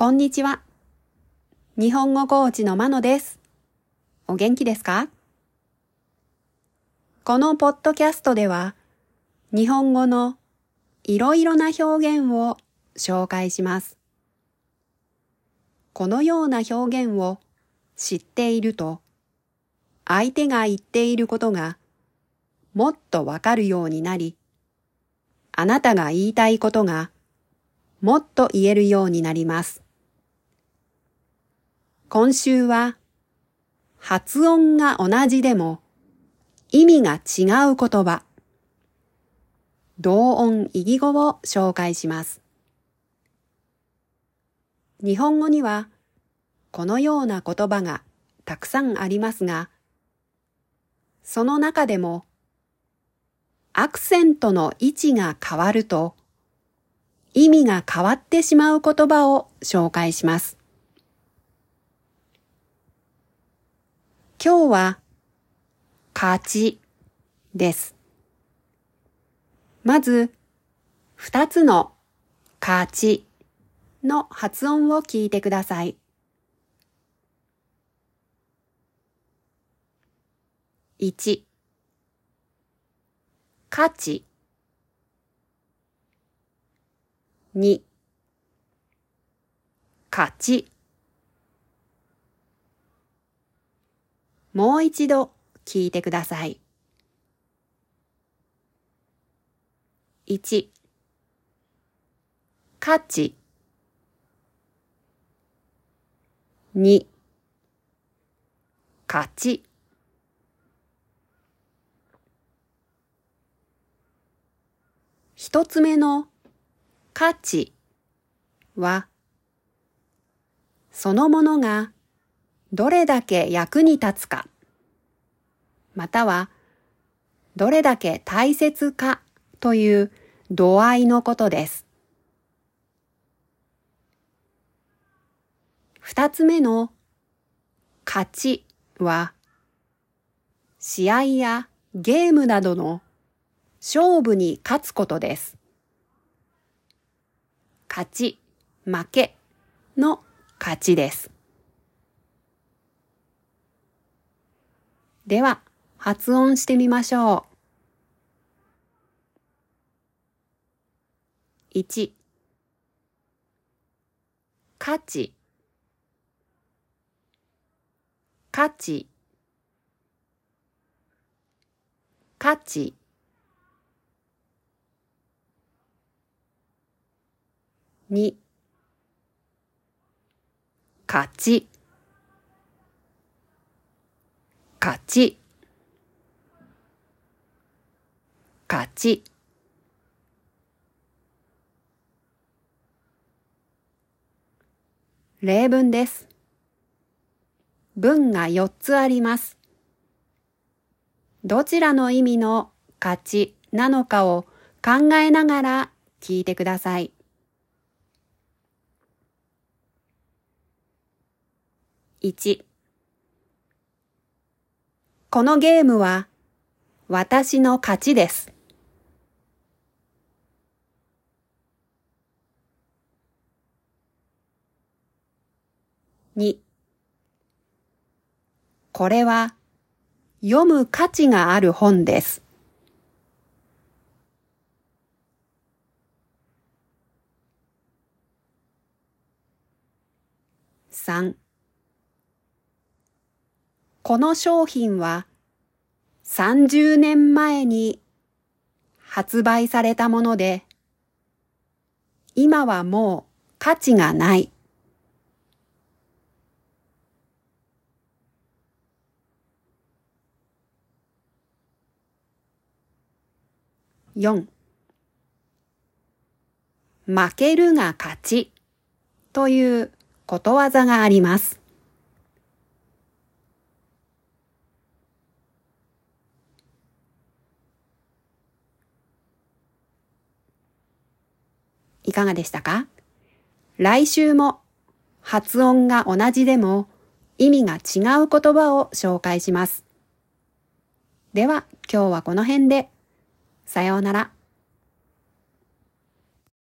こんにちは。日本語コーチのまのです。お元気ですか？このポッドキャストでは、日本語のいろいろな表現を紹介します。このような表現を知っていると、相手が言っていることがもっとわかるようになり、あなたが言いたいことがもっと言えるようになります。今週は発音が同じでも意味が違う言葉、同音異義語を紹介します。日本語にはこのような言葉がたくさんありますが、その中でもアクセントの位置が変わると意味が変わってしまう言葉を紹介します。今日は、勝ちです。まず、二つの勝ちの発音を聞いてください。1価値2勝ちもう一度聞いてください。1価値2勝ち一つ目の価値は、そのものがどれだけ役に立つか、またはどれだけ大切かという度合いのことです。二つ目の勝ちは、試合やゲームなどの勝負に勝つことです。勝ち、負けの勝ちです。では、発音してみましょう。1価値。価値。価値。2勝ち勝ち勝ち例文です。文が4つあります。どちらの意味の勝ちなのかを考えながら聞いてください。1このゲームは私の勝ちです。2これは読む価値がある本です。3この商品は30年前に発売されたもので、今はもう価値がない。4負けるが勝ちということわざがあります。いかがでしたか？来週も発音が同じでも意味が違う言葉を紹介します。では今日はこの辺で。さようなら。